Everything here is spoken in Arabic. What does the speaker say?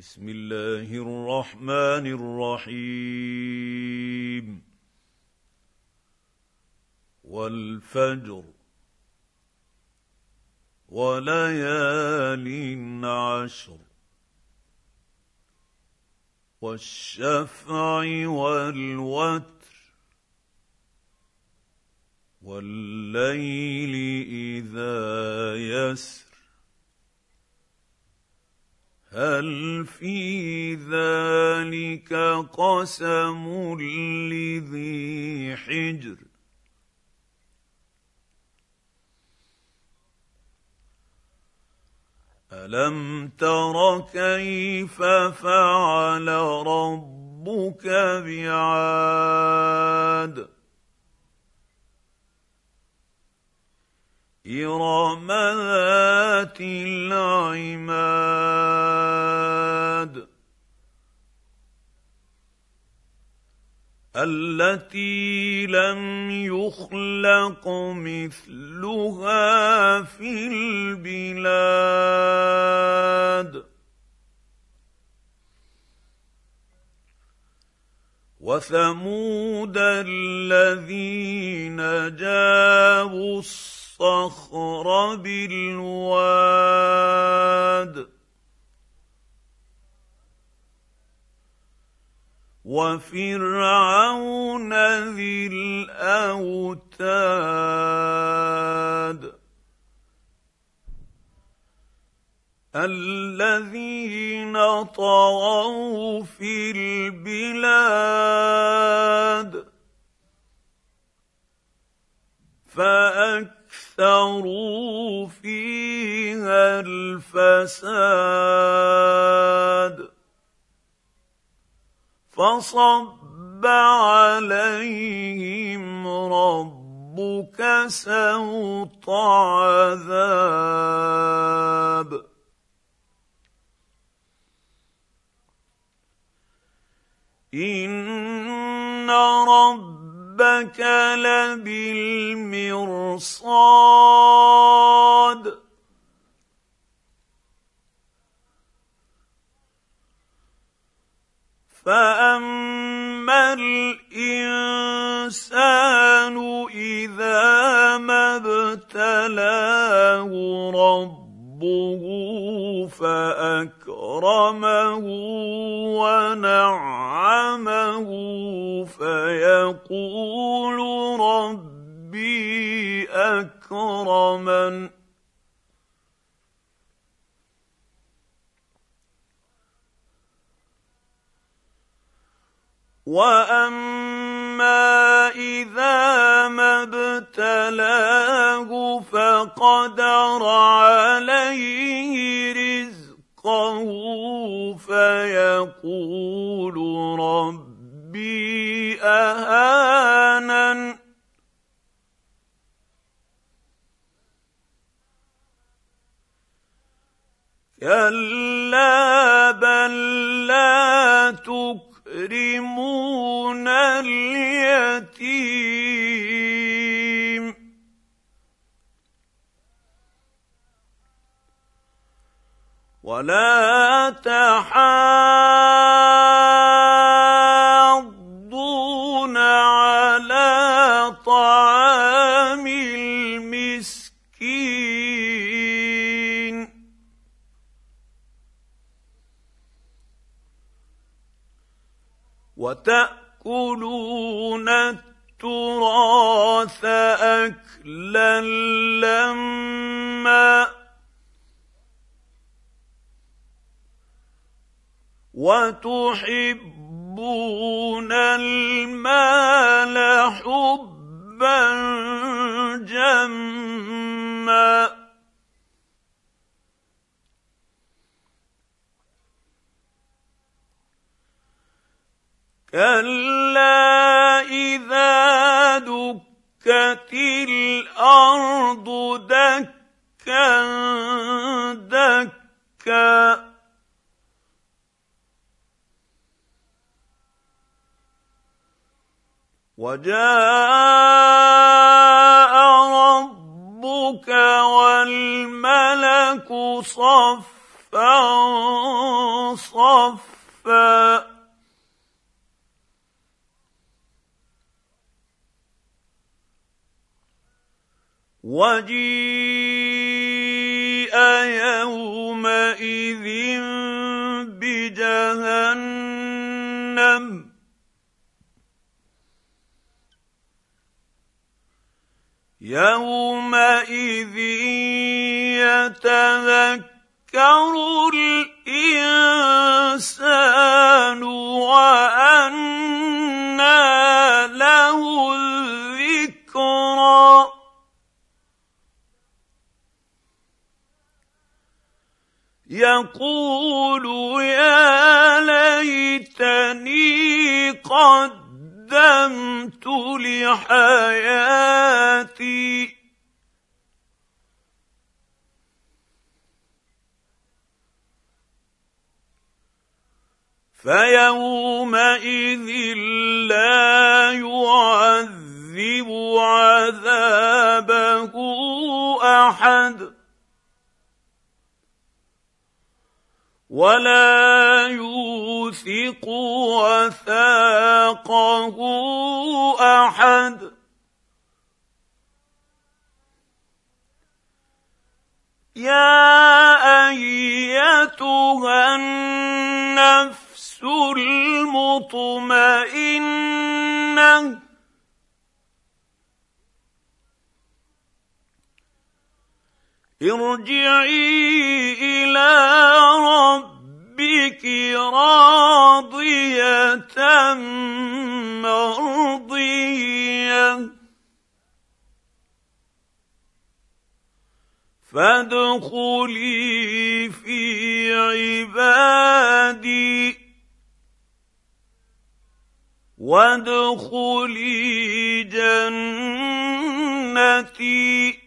بسم الله الرحمن الرحيم. والفجر وليال عشر والشفع والوتر والليل إذا يسر. هل في ذلك قسم لذي حجر؟ ألم تر كيف فعل ربك بعاد؟ إرم ذات العماد التي لم يخلق مثلها في البلاد. وثمود الذين جابوا الصخر بالواد. وفرعون ذي الأوتاد الذين طغوا في البلاد فأكثروا فيها الفساد فصب عليهم ربك سوط عذاب. إن ربك لبالمرصاد. فاما الانسان اذا ما ابتلاه ربه فاكرمه ونعمه فيقول ربي اكرمن واما اذا ما ابتلاه فقدر عليه رزقه فيقول ربي اهانن كلا بل لا تكرمون تكرمون اليتيم. ولا تحاضون وتأكلون التراث اكلا لما وتحبون المال حبا جما كلا إذا دكت الأرض دكا دكا. وجاء ربك والملك صفا صفا. وجيء يومئذ بجهنم. يومئذ يتذكر يقول يا ليتني قدمت لحياتي. فيومئذ لا يعذب عذابه أحد. ولا يوثق وثاقه احد يا ايتها النفس المطمئنه ارجعي إلى ربك راضية مرضية. فادخلي في عبادي وادخلي جنتي.